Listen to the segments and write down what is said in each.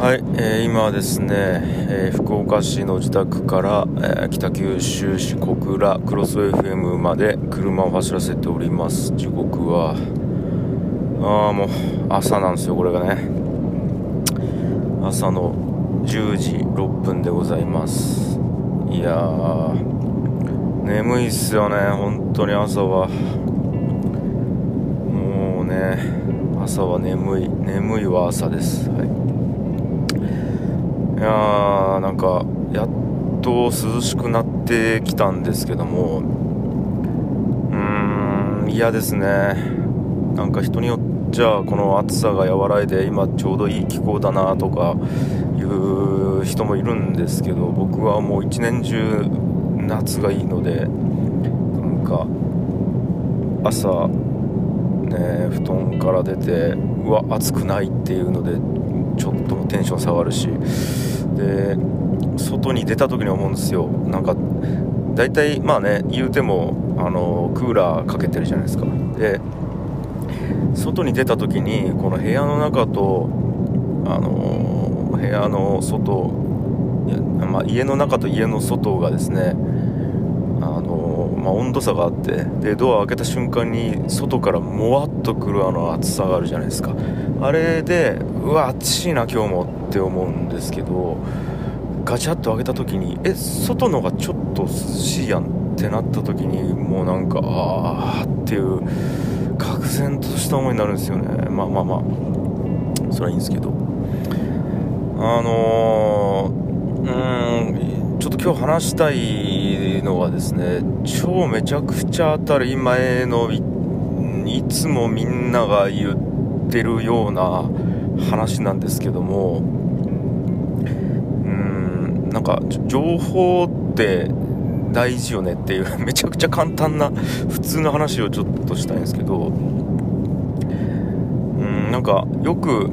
はい、えー今はですね、えー福岡市の自宅から、えー北九州市小倉クロス FM まで車を走らせております。時刻はああもう朝なんですよこれがね。朝の10時6分でございます。いや眠いっすよね本当に朝は。もうね朝は眠い眠いは朝です。はい。いやーなんかやっと涼しくなってきたんですけどもうーん嫌ですね。なんか人によっちゃこの暑さが和らいで今ちょうどいい気候だなとかいう人もいるんですけど僕はもう一年中夏がいいのでなんか朝ね布団から出てうわ暑くないっていうのでちょっとテンション下がるしで外に出た時に思うんですよ。なんか大体まあね言うてもあのクーラーかけてるじゃないですか。で外に出た時にこの部屋の中とあの部屋の外まあ、家の中と家の外がですね、まあ、温度差があってでドア開けた瞬間に外からもわっとくるあの暑さがあるじゃないですか。あれでうわ暑いな今日もって思うんですけどガチャッと開けた時にえ外のがちょっと涼しいやんってなった時にもうなんかああっていう愕然とした思いになるんですよね。まあまあまあ。それはいいんですけど。あのーうんちょっと今日話したいのはですね超めちゃくちゃ当たり前のいいつもみんなが言ってるような話なんですけどもうんなんか情報って大事よねっていう めちゃくちゃ簡単な普通の話をちょっとしたいんですけどうんなんかよく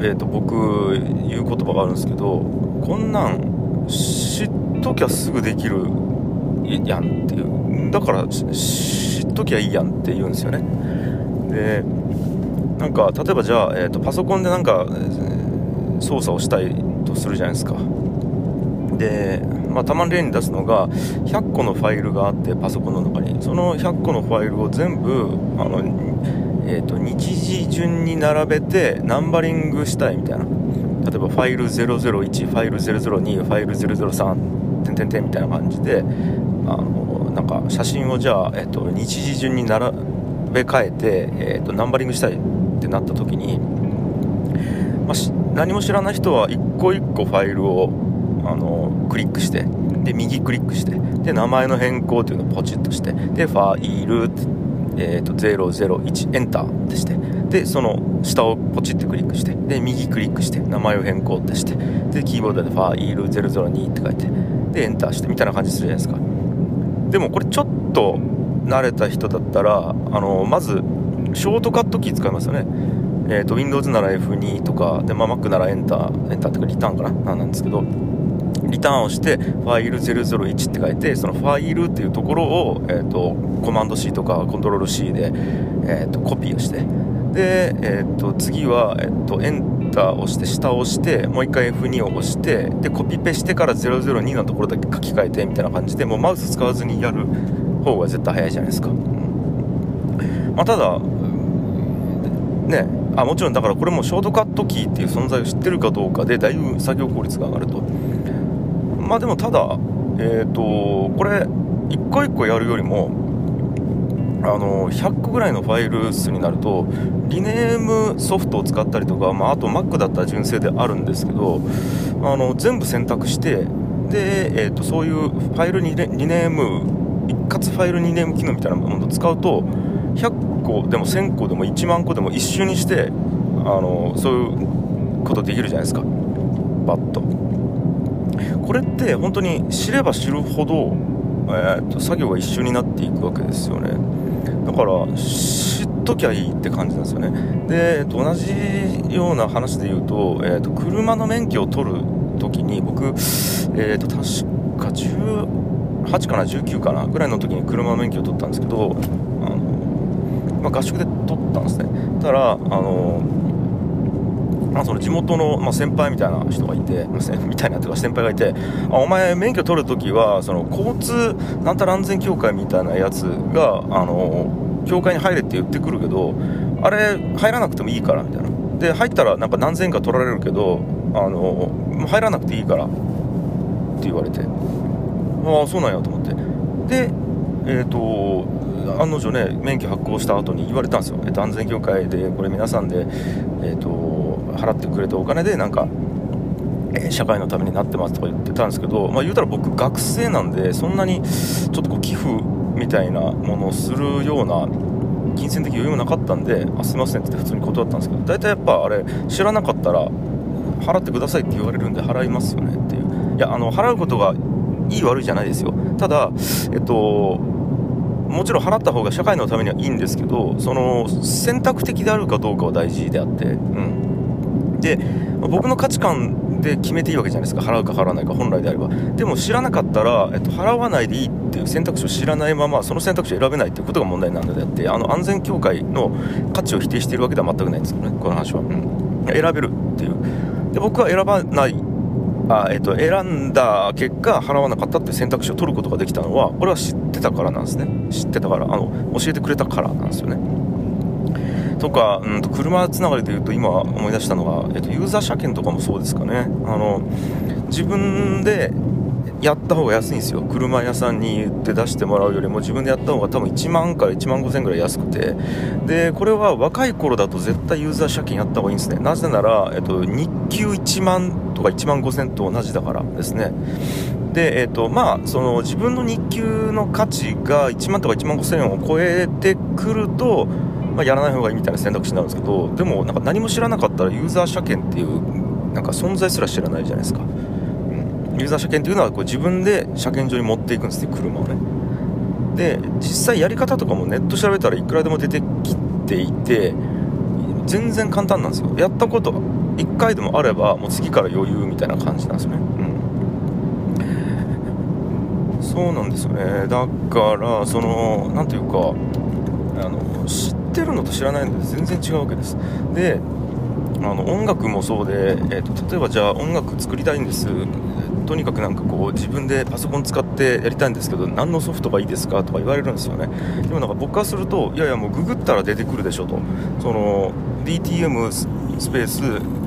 えー、と僕言う言葉があるんですけどこんなん知っときゃすぐできるやんっていう。だから知っときゃいいやんって言うんですよね。でなんか例えばじゃあ、えー、とパソコンでなんかえー操作をしたいとするじゃないですか。で、まあ、たまに例に出すのが100個のファイルがあってパソコンの中に。その100個のファイルを全部あのえー、と日時順に並べてナンバリングしたいみたいな。例えばファイル001ファイル002ファイル003点点点みたいな感じであのなんか写真をじゃあ、えー、と日時順に並べ替えて、えー、とナンバリングしたいってなった時に、まあし何も知らない人は一個一個ファイルをあのクリックしてで右クリックしてで名前の変更というのをポチッとしてでファイルえー、と001エンターってしてでその下をポチってクリックしてで右クリックして名前を変更ってしてでキーボードでファイル002って書いてでエンターしてみたいな感じするじゃないですか。でもこれちょっと慣れた人だったらあのまずショートカットキー使いますよね。えー、と Windows なら F2 とかで、まあ、Mac ならエンターエンターってかリターンかななんですけどリターンをしてファイル001って書いてそのファイルっていうところを、えー、とコマンド C とかコントロール C で、えー、とコピーをしてで、えー、と次は、えー、とエンターを押して下を押してもう一回 F2 を押してでコピペしてから002のところだけ書き換えてみたいな感じでもうマウス使わずにやる方が絶対早いじゃないですか、まあ、ただねあもちろんだからこれもショートカットキーっていう存在を知ってるかどうかでだいぶ作業効率が上がると。まあでもただえっ、とこれ一個一個やるよりもあの100個ぐらいのファイル数になるとリネームソフトを使ったりとか、まあ、あと Mac だったら純正であるんですけどあの全部選択してで、えー、とそういうファイルリネリネーム一括ファイルリネーム機能みたいなものを使うと100個でも1000個でも1万個でも一瞬にしてあのそういうことできるじゃないですか。バッと。これって本当に知れば知るほど、えー、と作業が一緒になっていくわけですよね。だから知っときゃいいって感じなんですよね。で、えっ、と同じような話で言うと,、えー、と車の免許を取る時に僕、えー、と確か18かな19かなぐらいの時に車の免許を取ったんですけどあの、まあ、合宿で取ったんですね。たらあのまあ、その地元の、まあ、先輩みたいな人がいて、みたいなとか先輩がいてあお前免許取るときはその交通なんたら安全協会みたいなやつがあの協会に入れって言ってくるけどあれ入らなくてもいいからみたいな。で入ったらなんか何千円か取られるけどあの入らなくていいからって言われて。ああそうなんやと思って。でえっ、ー、と案の定ね免許発行した後に言われたんですよ、えー、と安全協会でこれ皆さんで、えーと、払ってくれたお金でなんか、えー、社会のためになってますとか言ってたんですけど、まあ、言うたら僕学生なんでそんなにちょっとこう寄付みたいなものをするような金銭的余裕もなかったんであすいませんって普通に断ったんですけど大体やっぱあれ知らなかったら払ってくださいって言われるんで払いますよねっていう。いやあの払うことがいい悪いじゃないですよ。ただえっともちろん払った方が社会のためにはいいんですけどその選択的であるかどうかは大事であって、うん、で僕の価値観で決めていいわけじゃないですか。払うか払わないか本来であれば。でも知らなかったら、えっと、払わないでいいっていう選択肢を知らないままその選択肢を選べないっていうことが問題なのであって。あの安全協会の価値を否定しているわけでは全くないんですよね。この話は、うん、選べるっていう。で僕は選ばない。あ、えっと、選んだ結果払わなかったっていう選択肢を取ることができたのはこれは知ってたからなんですね。知ってたから。あの教えてくれたからなんですよね。とか、うんと、車つながりで言うと今思い出したのが、えっと、ユーザー車検とかもそうですかね。あの自分でやった方が安いんですよ。車屋さんに言って出してもらうよりも自分でやった方が多分1万から1万5000円ぐらい安くて。でこれは若い頃だと絶対ユーザー車検やった方がいいんですね。なぜなら、えっと、日給1万とか1万5000と同じだからですね。で、えっとまあ、その自分の日給の価値が1万とか1万5000円を超えてくると、まあ、やらない方がいいみたいな選択肢になるんですけどでもなんか何も知らなかったらユーザー車検っていうなんか存在すら知らないじゃないですか。うん。ユーザー車検というのはこう自分で車検場に持っていくんですね車をね。で実際やり方とかもネット調べたらいくらでも出てきていて全然簡単なんですよ。やったこと1回でもあればもう次から余裕みたいな感じなんですよね。うん。そうなんですよね。だからその何ていうかあの知ってるのと知らないので全然違うわけです。であの音楽もそうで、えーと、例えばじゃあ音楽作りたいんです。とにかくなんかこう自分でパソコン使ってやりたいんですけど何のソフトがいいですかとか言われるんですよね。でもなんか僕からするといやいやもうググったら出てくるでしょと。その DTM スペース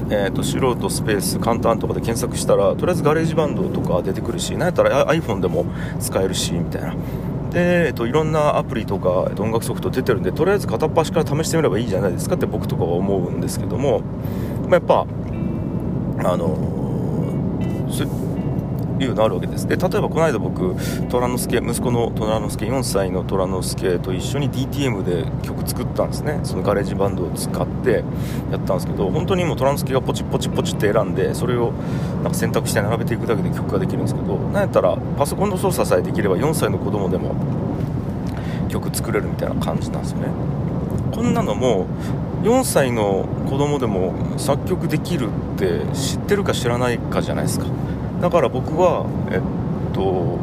えーと、素人スペース簡単とかで検索したらとりあえず GarageBand とか出てくるしなんやったら iPhone でも使えるしみたいな。で、えっと、いろんなアプリとか、音楽ソフト出てるんでとりあえず片っ端から試してみればいいじゃないですかって僕とかは思うんですけども、まあ、やっぱあのいうのあるわけです。で例えばこの間僕虎之助息子の虎之助4歳の虎之助と一緒に DTM で曲作ったんですね。その GarageBand を使ってやったんですけど本当にもう虎之助がポチポチポチって選んでそれをなんか選択して並べていくだけで曲ができるんですけどなんやったらパソコンの操作さえできれば4歳の子供でも曲作れるみたいな感じなんですよね。こんなのも4歳の子供でも作曲できるって知ってるか知らないかじゃないですか。だから僕はえっと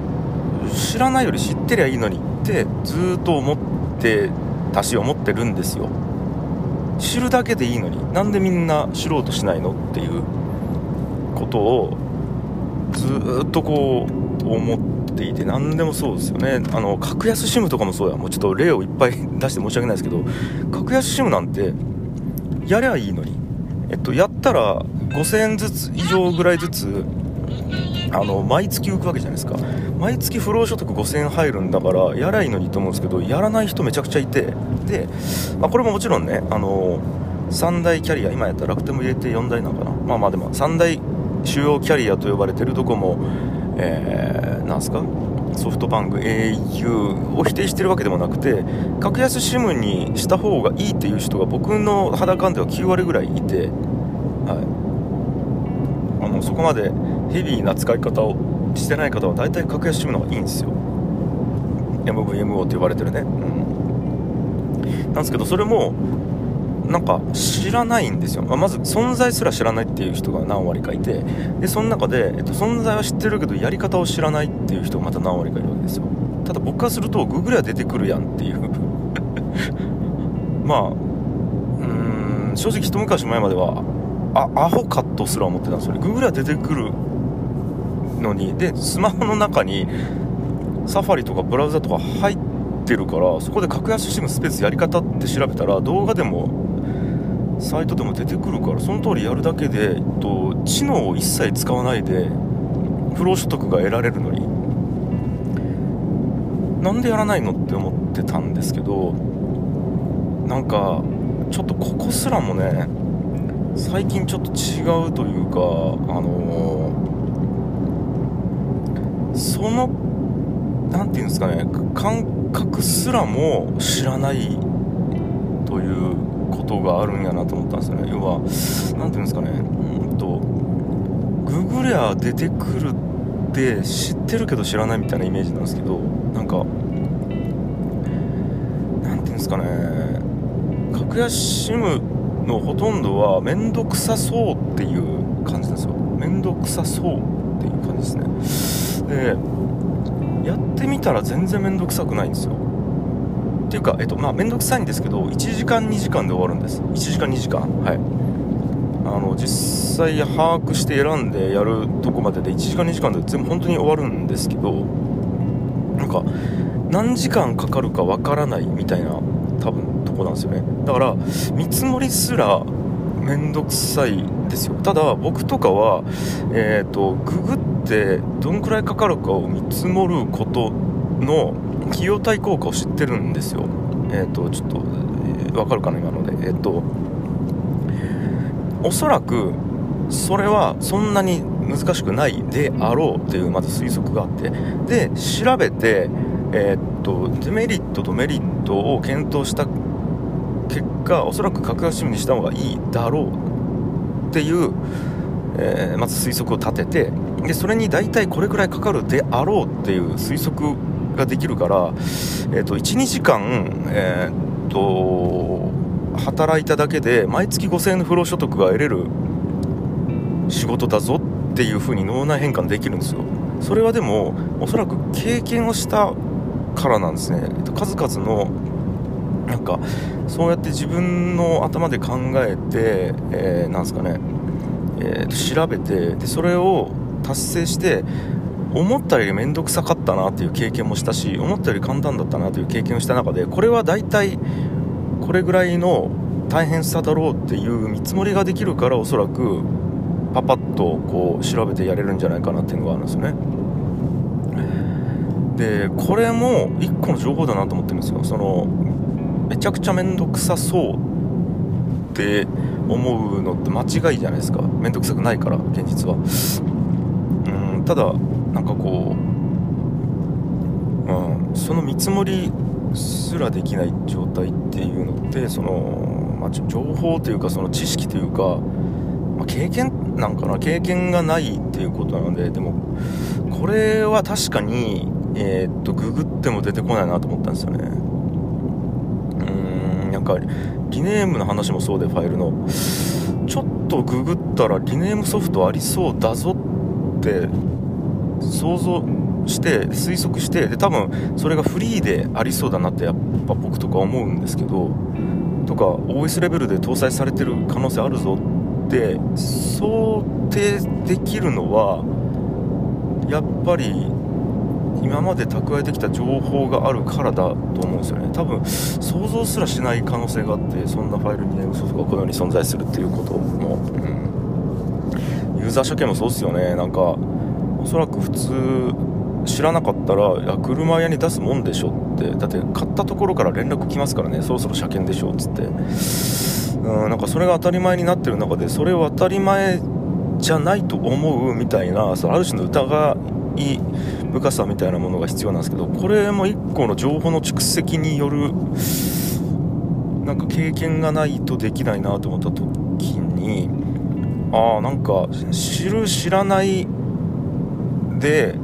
知らないより知ってりゃいいのにってずっと思ってたし思ってるんですよ。知るだけでいいのになんでみんな知ろうとしないのっていうことをずっとこう思っていて何でもそうですよね。あの格安 SIM とかもそうや。もうちょっと例をいっぱい出して申し訳ないですけど格安 SIM なんてやりゃいいのに。えっとやったら5000円ずつ以上ぐらいずつあの毎月浮くわけじゃないですか。毎月不労所得5000円入るんだからやらいいのにと思うんですけどやらない人めちゃくちゃいてで、まあ、これももちろんねあの3大キャリア今やったら楽天も入れて4大なのかな。まあまあでも3大主要キャリアと呼ばれてるドコモ、えー、なんすか？ソフトバンク au を否定してるわけでもなくて格安 SIM にした方がいいっていう人が僕の肌感では9割ぐらいいて、はい、あのそこまでヘビーな使い方をしてない方は大体格安 SIM の方がいいんですよ。MVMO って呼ばれてるね。うん。なんですけどそれもなんか知らないんですよ、まあ、まず存在すら知らないっていう人が何割かいてでその中で、えっと、存在は知ってるけどやり方を知らないっていう人がまた何割かいるわけですよ。ただ僕からすると Google は出てくるやんっていう。まあうん正直一昔前まではあアホかとすら思ってたんですよ Google は出てくるのにでスマホの中にサファリとかブラウザとか入ってるからそこで格安 SIM スペースやり方って調べたら動画でもサイトでも出てくるからその通りやるだけで、えっと、知能を一切使わないで不労所得が得られるのに。なんでやらないのって思ってたんですけどなんかちょっとここすらもね最近ちょっと違うというかあのー、その何て言うんですかね感覚すらも知らないということがあるんやなと思ったんですよね。要は何て言うんですかねうんとググりゃ出てくるって知ってるけど知らないみたいなイメージなんですけどなんか何て言うんですかね格安 SIM のほとんどは面倒くさそうっていう感じなんですよ。面倒くさそうっていう感じですね。でやってみたら全然面倒くさくないんですよ。っていうか、えっとまあ、面倒くさいんですけど1時間2時間で終わるんです。1時間2時間。はい。あの実際把握して選んでやるとこまでで1時間2時間で全部本当に終わるんですけどなんか何時間かかるかわからないみたいな多分とこなんですよね。だから見積もりすら面倒くさいですよ。ただ僕とかはえっ、ー、とググってどんくらいかかるかを見積もることの費用対効果を知ってるんですよ。えっ、ー、とちょっとわかるかな今ので。えっ、ー、とおそらくそれはそんなに難しくないであろうというまず推測があって。で調べてえー、っとデメリットとメリットを検討した結果おそらく格安 SIM にした方がいいだろうっていう、えー、まず推測を立ててでそれに大体これくらいかかるであろうっていう推測ができるから、えーと、12時間、えーと、働いただけで毎月5000円の不労所得が得れる仕事だぞっていう風に脳内変換できるんですよ。それはでもおそらく経験をしたからなんですね。数々のなんかそうやって自分の頭で考えて、えー、なんですかね、えー、調べてでそれを達成して思ったより面倒くさかったなっていう経験もしたし思ったより簡単だったなという経験をした中でこれは大体これぐらいの大変さだろうっていう見積もりができるからおそらくパパッとこう調べてやれるんじゃないかなっていうのがあるんですよね。でこれも1個の情報だなと思ってるんですよ。そのめちゃくちゃ面倒くさそうって思うのって間違いじゃないですか。面倒くさくないから現実は。ただなんかこう、うん、その見積もりすらできない状態っていうのってその、まあ、情報というかその知識というか、まあ、経験なんかな経験がないっていうことなのででもこれは確かにえー、っとググっても出てこないなと思ったんですよね。なんかリネームの話もそうでファイルの。ちょっとググったらリネームソフトありそうだぞって想像して推測してで多分それがフリーでありそうだなってやっぱ僕とか思うんですけどとか OS レベルで搭載されてる可能性あるぞって想定できるのはやっぱり今まで蓄えてきた情報があるからだと思うんですよね。多分想像すらしない可能性があってそんなファイルにネームソがこのように存在するっていうことも、うん、ユーザー処刑もそうですよね。なんかおそらく普通知らなかったらいや車屋に出すもんでしょって。だって買ったところから連絡来ますからね。そろそろ車検でしょっつって。うんなんかそれが当たり前になってる中でそれを当たり前じゃないと思うみたいなそのある種の疑い深さみたいなものが必要なんですけどこれも1個の情報の蓄積によるなんか経験がないとできないなと思った時にああなんか知る知らないで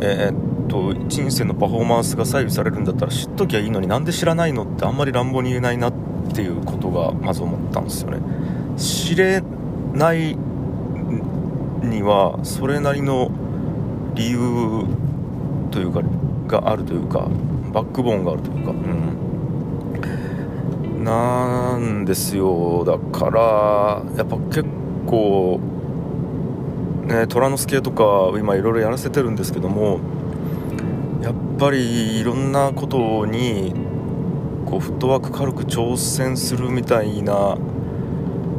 えー、っと人生のパフォーマンスが左右されるんだったら知っときゃいいのになんで知らないのってあんまり乱暴に言えないなっていうことがまず思ったんですよね。知れないにはそれなりの理由というかがあるというかバックボーンがあるというか、うん、なんですよ。だからやっぱ結構ね虎之助とか今いろいろやらせてるんですけどもやっぱりいろんなことにこうフットワーク軽く挑戦するみたいな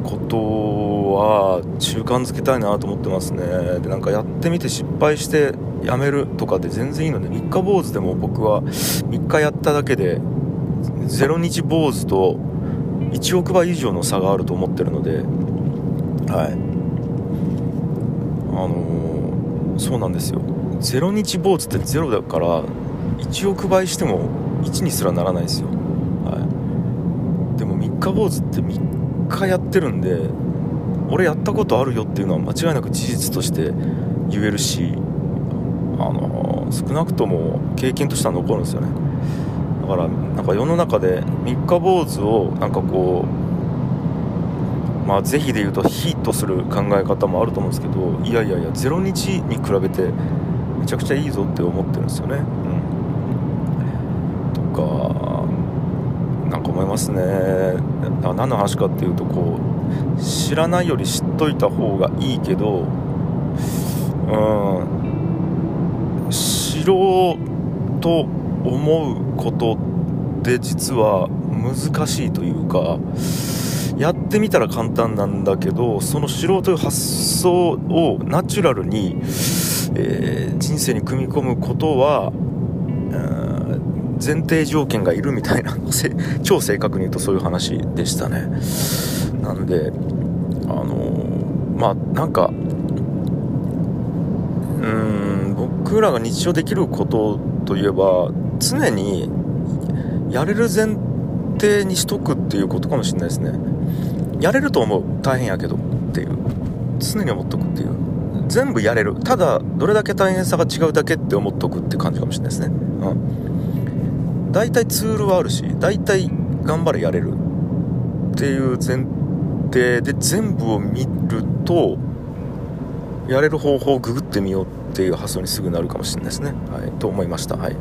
ことは習慣づけたいなと思ってますね。でなんかやってみて失敗してやめるとかで全然いいので3日坊主でも僕は3日やっただけで0日坊主と1億倍以上の差があると思ってるのではい。あのー、そうなんですよ。0日坊主って0だから1億倍しても1にすらならないですよ、はい、でも3日坊主って3日やってるんで俺やったことあるよっていうのは間違いなく事実として言えるしあの少なくとも経験としては残るんですよね。だからなんか世の中で3日坊主をなんかこうまあ是非で言うとヒットする考え方もあると思うんですけどいやいやいや0日に比べてめちゃくちゃいいぞって思ってるんですよね、うん、とかなんか思いますね。何の話かっていうとこう知らないより知っといた方がいいけどうん。知ろうと思うことって実は難しいというかやってみたら簡単なんだけどその知ろうという発想をナチュラルに、えー、人生に組み込むことは前提条件がいるみたいな 超正確に言うとそういう話でしたね。なのであのー、まあなんかうん僕らが日常できることといえば常にやれる前提にしとくっていうことかもしれないですね。やれると思う。大変やけど。っていう。常に思っとくっていう。全部やれる。ただどれだけ大変さが違うだけって思っとくって感じかもしれないですね。うん。大体ツールはあるし大体頑張れやれるっていう前提で全部を見るとやれる方法をググってみようっていう発想にすぐなるかもしれないですね。はい、と思いました。はい。